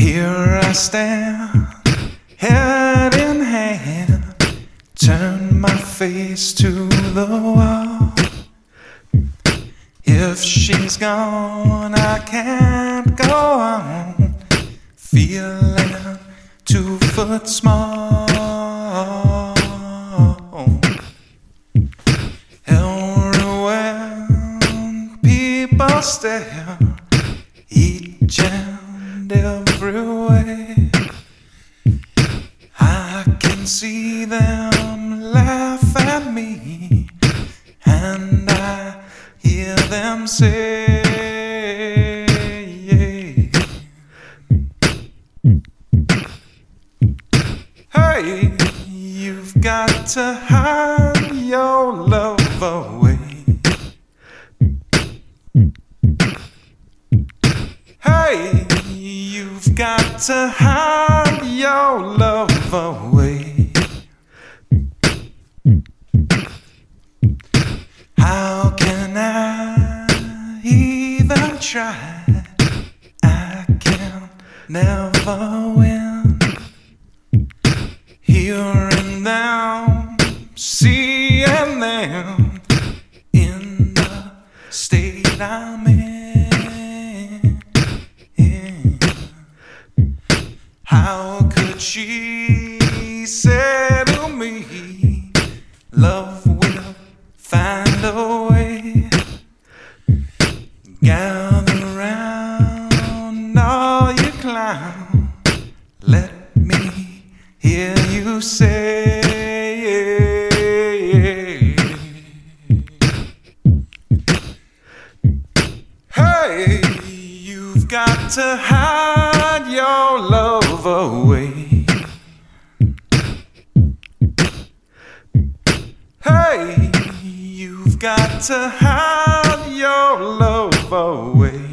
Here I stand, head in hand, turn my face to the wall. If she's gone, I can't go on, feeling two foot small. Everywhere people stare, each and me, and I hear them say, Hey, you've got to hide your love away. Hey, you've got to hide your even try? I can never win. Hearing them, seeing them in the state I'm in. How could she say to me, Love Let me hear you say. Hey, you've got to hide your love away. Hey, you've got to hide your love away.